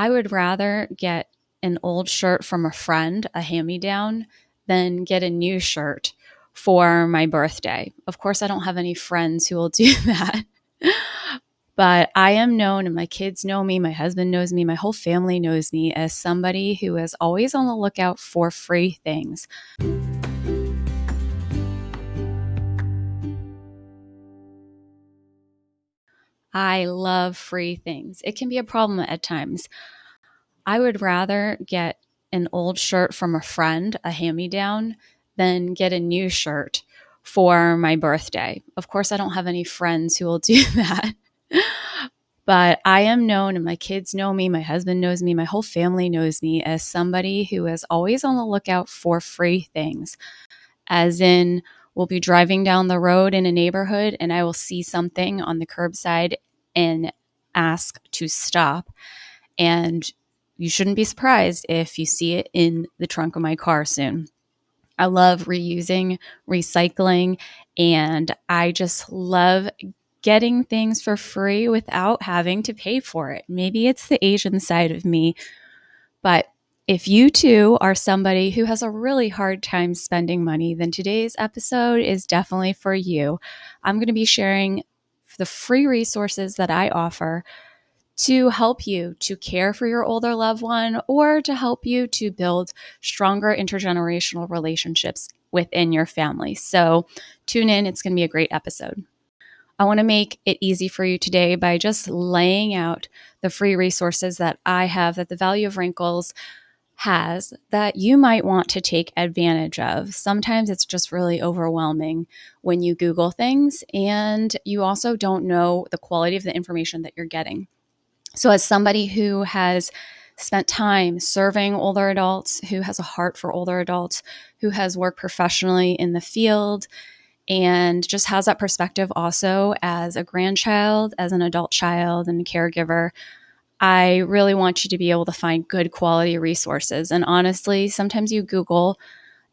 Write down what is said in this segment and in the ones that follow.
I would rather get an old shirt from a friend, a hand me down, than get a new shirt for my birthday. Of course, I don't have any friends who will do that. but I am known, and my kids know me, my husband knows me, my whole family knows me as somebody who is always on the lookout for free things. I love free things. It can be a problem at times. I would rather get an old shirt from a friend, a hand me down, than get a new shirt for my birthday. Of course, I don't have any friends who will do that. but I am known, and my kids know me, my husband knows me, my whole family knows me as somebody who is always on the lookout for free things. As in, we'll be driving down the road in a neighborhood and I will see something on the curbside and ask to stop. And you shouldn't be surprised if you see it in the trunk of my car soon. I love reusing, recycling, and I just love getting things for free without having to pay for it. Maybe it's the Asian side of me, but if you too are somebody who has a really hard time spending money, then today's episode is definitely for you. I'm going to be sharing the free resources that I offer to help you to care for your older loved one or to help you to build stronger intergenerational relationships within your family. So tune in, it's going to be a great episode. I want to make it easy for you today by just laying out the free resources that I have that the value of wrinkles has that you might want to take advantage of. Sometimes it's just really overwhelming when you Google things and you also don't know the quality of the information that you're getting. So, as somebody who has spent time serving older adults, who has a heart for older adults, who has worked professionally in the field, and just has that perspective also as a grandchild, as an adult child, and caregiver, I really want you to be able to find good quality resources. And honestly, sometimes you Google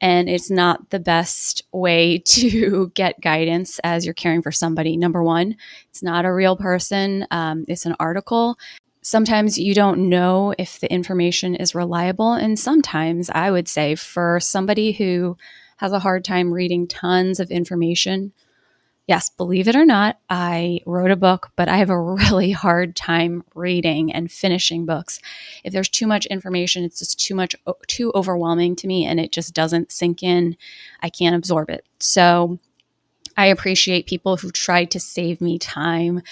and it's not the best way to get guidance as you're caring for somebody. Number one, it's not a real person, um, it's an article. Sometimes you don't know if the information is reliable. And sometimes I would say for somebody who has a hard time reading tons of information, yes, believe it or not, I wrote a book, but I have a really hard time reading and finishing books. If there's too much information, it's just too much, too overwhelming to me, and it just doesn't sink in. I can't absorb it. So I appreciate people who tried to save me time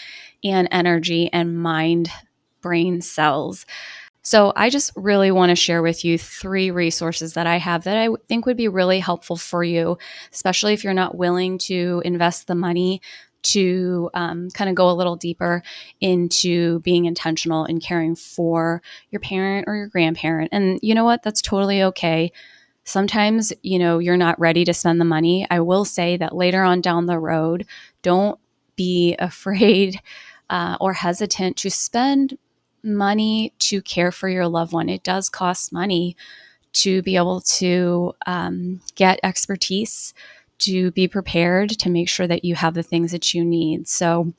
and energy and mind brain cells. So, I just really want to share with you three resources that I have that I think would be really helpful for you, especially if you're not willing to invest the money to um, kind of go a little deeper into being intentional in caring for your parent or your grandparent. And you know what? That's totally okay. Sometimes, you know, you're not ready to spend the money. I will say that later on down the road, don't be afraid uh, or hesitant to spend money to care for your loved one. It does cost money to be able to um, get expertise, to be prepared, to make sure that you have the things that you need. So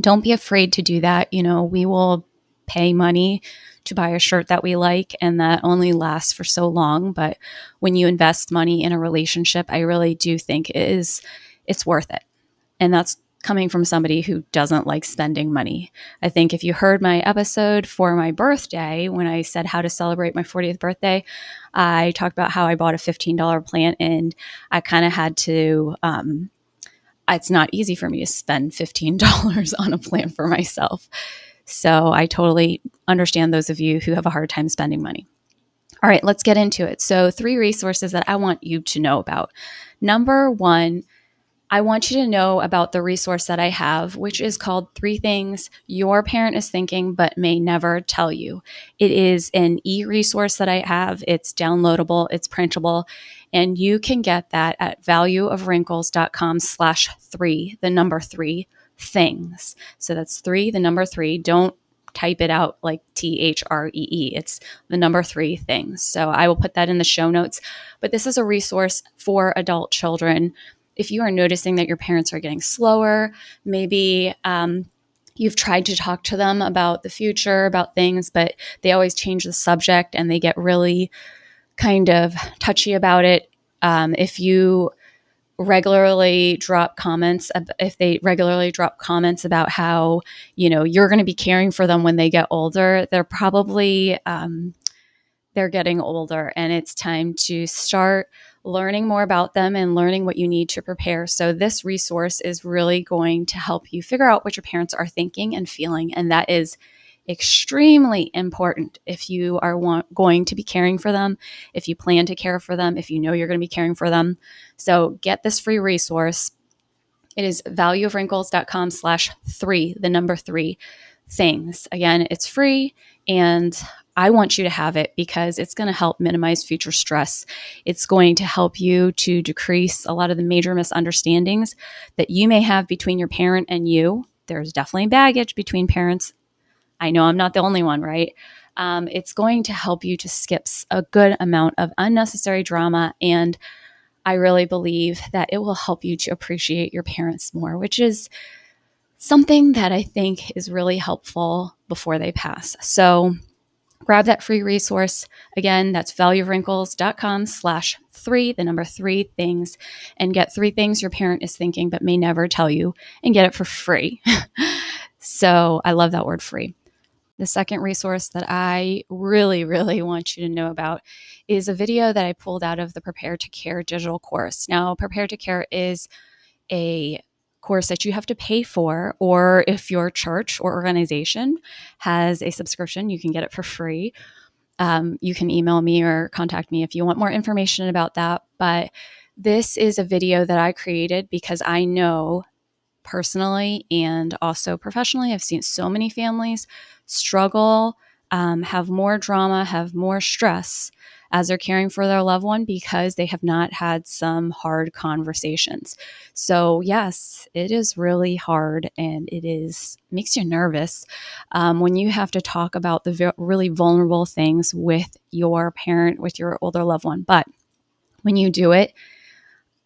don't be afraid to do that. You know, we will pay money to buy a shirt that we like and that only lasts for so long but when you invest money in a relationship i really do think it is it's worth it and that's coming from somebody who doesn't like spending money. I think if you heard my episode for my birthday, when I said how to celebrate my 40th birthday, I talked about how I bought a $15 plant and I kind of had to, um, it's not easy for me to spend $15 on a plant for myself. So I totally understand those of you who have a hard time spending money. All right, let's get into it. So, three resources that I want you to know about. Number one, I want you to know about the resource that I have, which is called Three Things Your Parent is Thinking But May Never Tell You. It is an e resource that I have. It's downloadable, it's printable, and you can get that at valueofwrinkles.com slash three, the number three things. So that's three, the number three. Don't type it out like T H R E E. It's the number three things. So I will put that in the show notes. But this is a resource for adult children if you are noticing that your parents are getting slower, maybe um, you've tried to talk to them about the future, about things, but they always change the subject and they get really kind of touchy about it. Um, if you regularly drop comments if they regularly drop comments about how you know you're going to be caring for them when they get older they're probably um, they're getting older and it's time to start learning more about them and learning what you need to prepare. So, this resource is really going to help you figure out what your parents are thinking and feeling. And that is extremely important if you are want, going to be caring for them, if you plan to care for them, if you know you're going to be caring for them. So, get this free resource. It is valueofwrinkles.com slash three, the number three things. Again, it's free and I want you to have it because it's going to help minimize future stress. It's going to help you to decrease a lot of the major misunderstandings that you may have between your parent and you. There's definitely baggage between parents. I know I'm not the only one, right? Um, it's going to help you to skip a good amount of unnecessary drama. And I really believe that it will help you to appreciate your parents more, which is something that I think is really helpful before they pass. So, grab that free resource. Again, that's valuewrinkles.com slash three, the number three things, and get three things your parent is thinking but may never tell you and get it for free. so I love that word free. The second resource that I really, really want you to know about is a video that I pulled out of the Prepare to Care digital course. Now, Prepare to Care is a course that you have to pay for, or if your church or organization has a subscription, you can get it for free. Um, you can email me or contact me if you want more information about that. But this is a video that I created because I know personally and also professionally, I've seen so many families struggle, um, have more drama, have more stress as they're caring for their loved one because they have not had some hard conversations. So, yes, it is really hard and it is makes you nervous um, when you have to talk about the really vulnerable things with your parent, with your older loved one. But when you do it,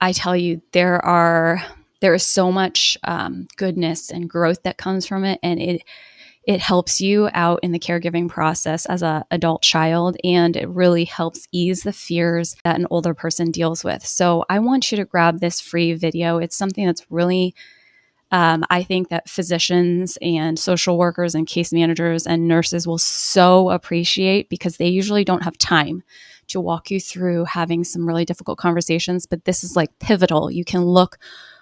I tell you, there are there is so much um, goodness and growth that comes from it, and it it helps you out in the caregiving process as an adult child and it really helps ease the fears that an older person deals with so i want you to grab this free video it's something that's really um, I think that physicians and social workers and case managers and nurses will so appreciate because they usually don't have time to walk you through having some really difficult conversations. But this is like pivotal. You can look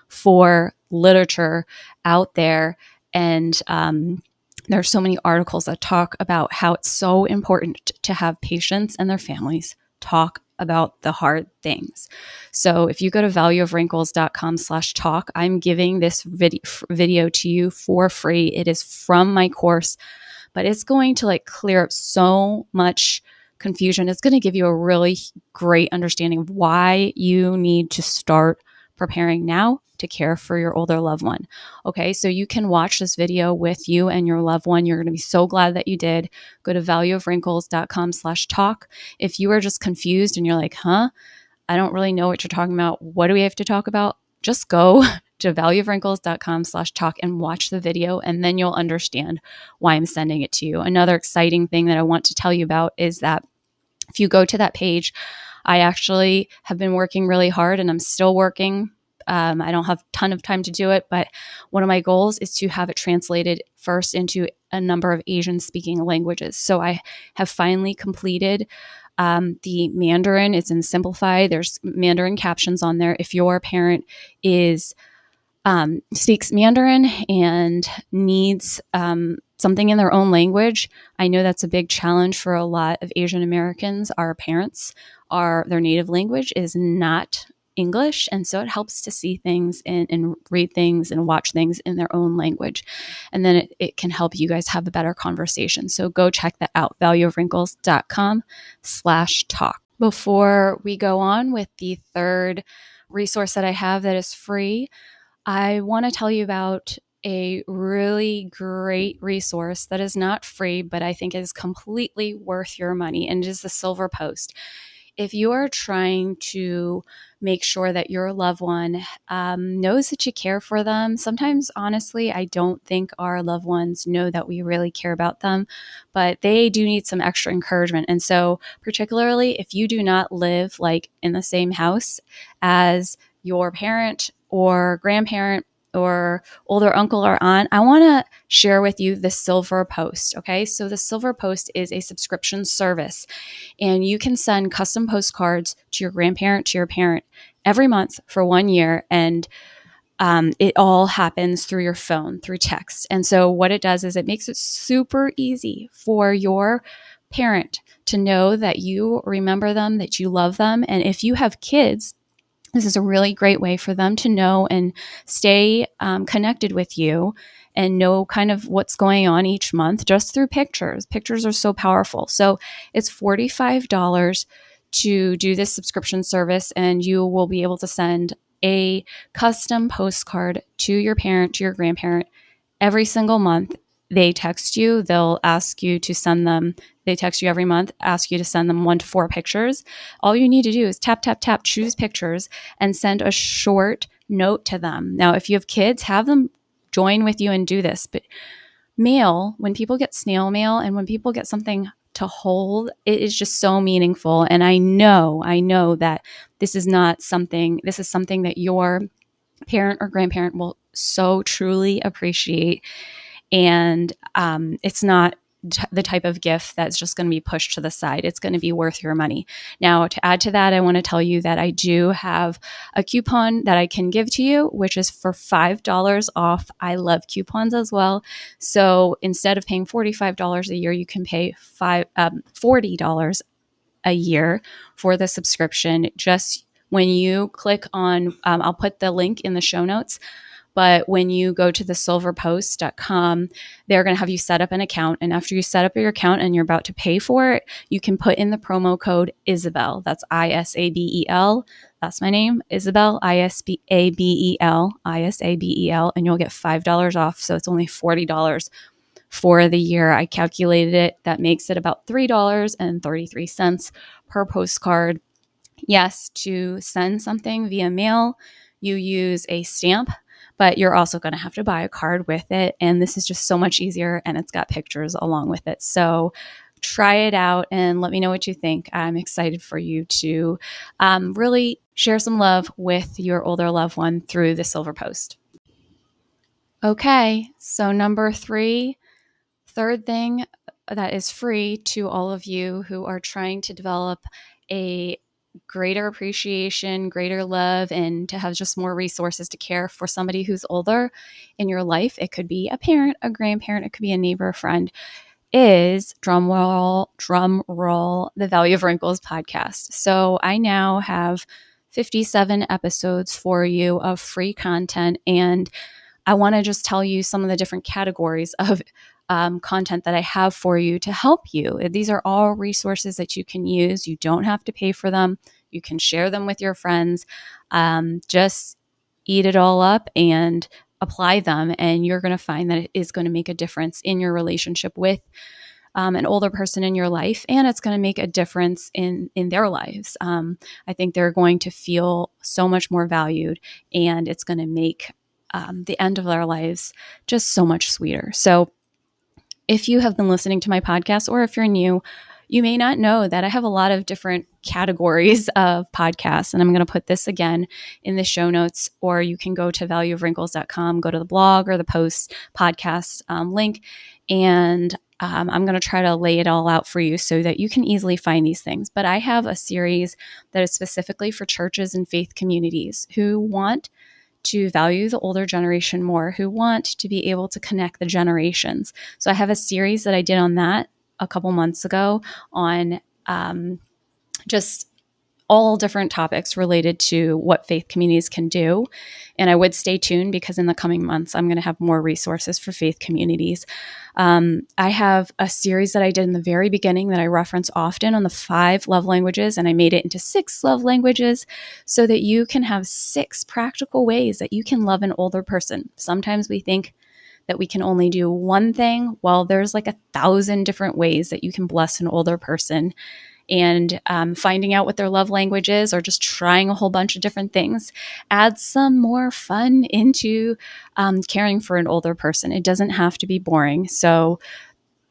for literature out there and um, there are so many articles that talk about how it's so important to have patients and their families talk about the hard things. So if you go to valueofwrinkles.com slash talk, I'm giving this vid- video to you for free. It is from my course, but it's going to like clear up so much confusion. It's going to give you a really great understanding of why you need to start preparing now to care for your older loved one. Okay, so you can watch this video with you and your loved one. You're going to be so glad that you did. Go to valueofwrinkles.com slash talk. If you are just confused and you're like, huh, I don't really know what you're talking about. What do we have to talk about? Just go to valueofwrinkles.com slash talk and watch the video and then you'll understand why I'm sending it to you. Another exciting thing that I want to tell you about is that if you go to that page, I actually have been working really hard and I'm still working um, I don't have a ton of time to do it, but one of my goals is to have it translated first into a number of Asian speaking languages. So I have finally completed um, the Mandarin. It's in Simplify. There's Mandarin captions on there. If your parent is um, speaks Mandarin and needs um, something in their own language, I know that's a big challenge for a lot of Asian Americans. Our parents are their native language is not English. And so it helps to see things and, and, read things and watch things in their own language. And then it, it can help you guys have a better conversation. So go check that out, valueofwrinkles.com slash talk. Before we go on with the third resource that I have that is free, I want to tell you about a really great resource that is not free, but I think is completely worth your money, and it is the Silver Post. If you are trying to make sure that your loved one um, knows that you care for them, sometimes, honestly, I don't think our loved ones know that we really care about them, but they do need some extra encouragement. And so, particularly if you do not live like in the same house as your parent or grandparent or older uncle or aunt, I want to share with you the Silver Post. Okay. So, the Silver Post is a subscription service, and you can send custom postcards to your grandparent, to your parent every month for one year. And um, it all happens through your phone, through text. And so, what it does is it makes it super easy for your parent to know that you remember them, that you love them. And if you have kids, this is a really great way for them to know and stay um, connected with you and know kind of what's going on each month just through pictures. Pictures are so powerful. So it's $45 to do this subscription service, and you will be able to send a custom postcard to your parent, to your grandparent every single month. They text you, they'll ask you to send them they text you every month, ask you to send them one to four pictures. All you need to do is tap, tap, tap, choose pictures, and send a short note to them. Now, if you have kids, have them join with you and do this. But mail, when people get snail mail and when people get something to hold, it is just so meaningful. And I know, I know that this is not something, this is something that your parent or grandparent will so truly appreciate. And um, it's not t- the type of gift that's just going to be pushed to the side. It's going to be worth your money. Now, to add to that, I want to tell you that I do have a coupon that I can give to you, which is for $5 off. I love coupons as well. So instead of paying $45 a year, you can pay five, um, $40 a year for the subscription. Just when you click on, um, I'll put the link in the show notes. But when you go to the silverpost.com, they're going to have you set up an account. And after you set up your account and you're about to pay for it, you can put in the promo code Isabel. That's I S A B E L. That's my name, Isabel, I S B A B E L, I S A B E L. And you'll get $5 off. So it's only $40 for the year. I calculated it. That makes it about $3.33 per postcard. Yes, to send something via mail, you use a stamp but you're also going to have to buy a card with it. And this is just so much easier and it's got pictures along with it. So try it out and let me know what you think. I'm excited for you to um, really share some love with your older loved one through the Silver Post. Okay, so number three, third thing that is free to all of you who are trying to develop a greater appreciation, greater love, and to have just more resources to care for somebody who's older in your life. It could be a parent, a grandparent, it could be a neighbor, a friend. Is drum roll, drum roll, the Value of Wrinkles podcast. So I now have 57 episodes for you of free content. And I want to just tell you some of the different categories of um, content that I have for you to help you. These are all resources that you can use. You don't have to pay for them. You can share them with your friends. Um, just eat it all up and apply them, and you're going to find that it is going to make a difference in your relationship with um, an older person in your life, and it's going to make a difference in in their lives. Um, I think they're going to feel so much more valued, and it's going to make um, the end of their lives just so much sweeter. So if you have been listening to my podcast or if you're new, you may not know that I have a lot of different categories of podcasts. And I'm going to put this again in the show notes, or you can go to valueofwrinkles.com, go to the blog or the post podcast um, link. And um, I'm going to try to lay it all out for you so that you can easily find these things. But I have a series that is specifically for churches and faith communities who want to value the older generation more, who want to be able to connect the generations. So I have a series that I did on that a couple months ago on um, just all different topics related to what faith communities can do. And I would stay tuned because in the coming months, I'm going to have more resources for faith communities. Um, I have a series that I did in the very beginning that I reference often on the five love languages, and I made it into six love languages so that you can have six practical ways that you can love an older person. Sometimes we think, that we can only do one thing. Well, there's like a thousand different ways that you can bless an older person and um, finding out what their love language is or just trying a whole bunch of different things adds some more fun into um, caring for an older person. It doesn't have to be boring. So,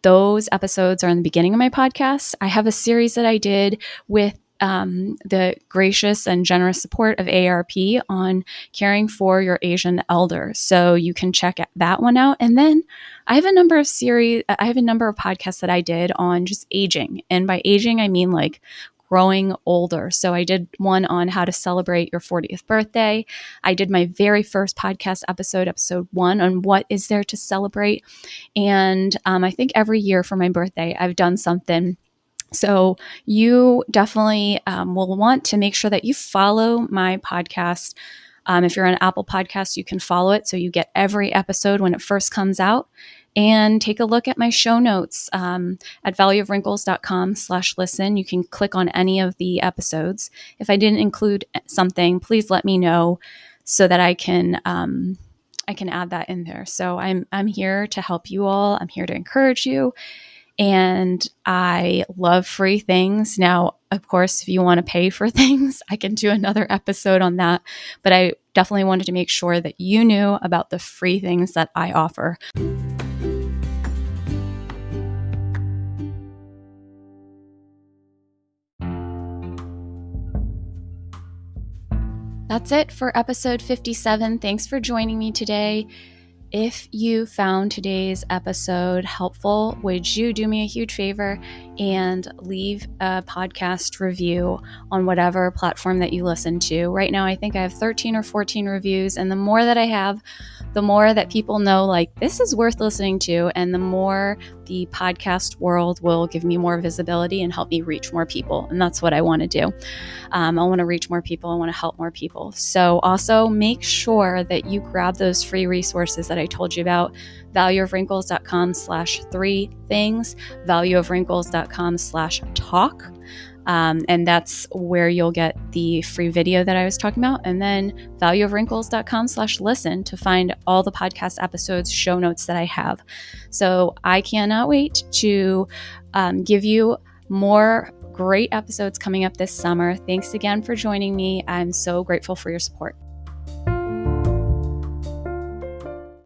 those episodes are in the beginning of my podcast. I have a series that I did with um, the gracious and generous support of AARP on caring for your Asian elder. So you can check that one out. And then I have a number of series, I have a number of podcasts that I did on just aging. And by aging, I mean like growing older. So I did one on how to celebrate your 40th birthday. I did my very first podcast episode, episode one, on what is there to celebrate. And um, I think every year for my birthday, I've done something so, you definitely um, will want to make sure that you follow my podcast. Um, if you're on Apple Podcasts, you can follow it so you get every episode when it first comes out. And take a look at my show notes um, at valueofwrinkles.com slash listen. You can click on any of the episodes. If I didn't include something, please let me know so that I can um, I can add that in there. So I'm I'm here to help you all. I'm here to encourage you and I love free things. Now, of course, if you want to pay for things, I can do another episode on that. But I definitely wanted to make sure that you knew about the free things that I offer. That's it for episode 57. Thanks for joining me today. If you found today's episode helpful, would you do me a huge favor and leave a podcast review on whatever platform that you listen to? Right now, I think I have 13 or 14 reviews, and the more that I have, the more that people know, like, this is worth listening to, and the more the podcast world will give me more visibility and help me reach more people. And that's what I want to do. Um, I want to reach more people. I want to help more people. So also make sure that you grab those free resources that I told you about. Valueofwrinkles.com slash three things, valueofwrinkles.com slash talk. Um, and that's where you'll get the free video that I was talking about. And then valueofwrinkles.com slash listen to find all the podcast episodes, show notes that I have. So I cannot wait to um, give you more great episodes coming up this summer. Thanks again for joining me. I'm so grateful for your support.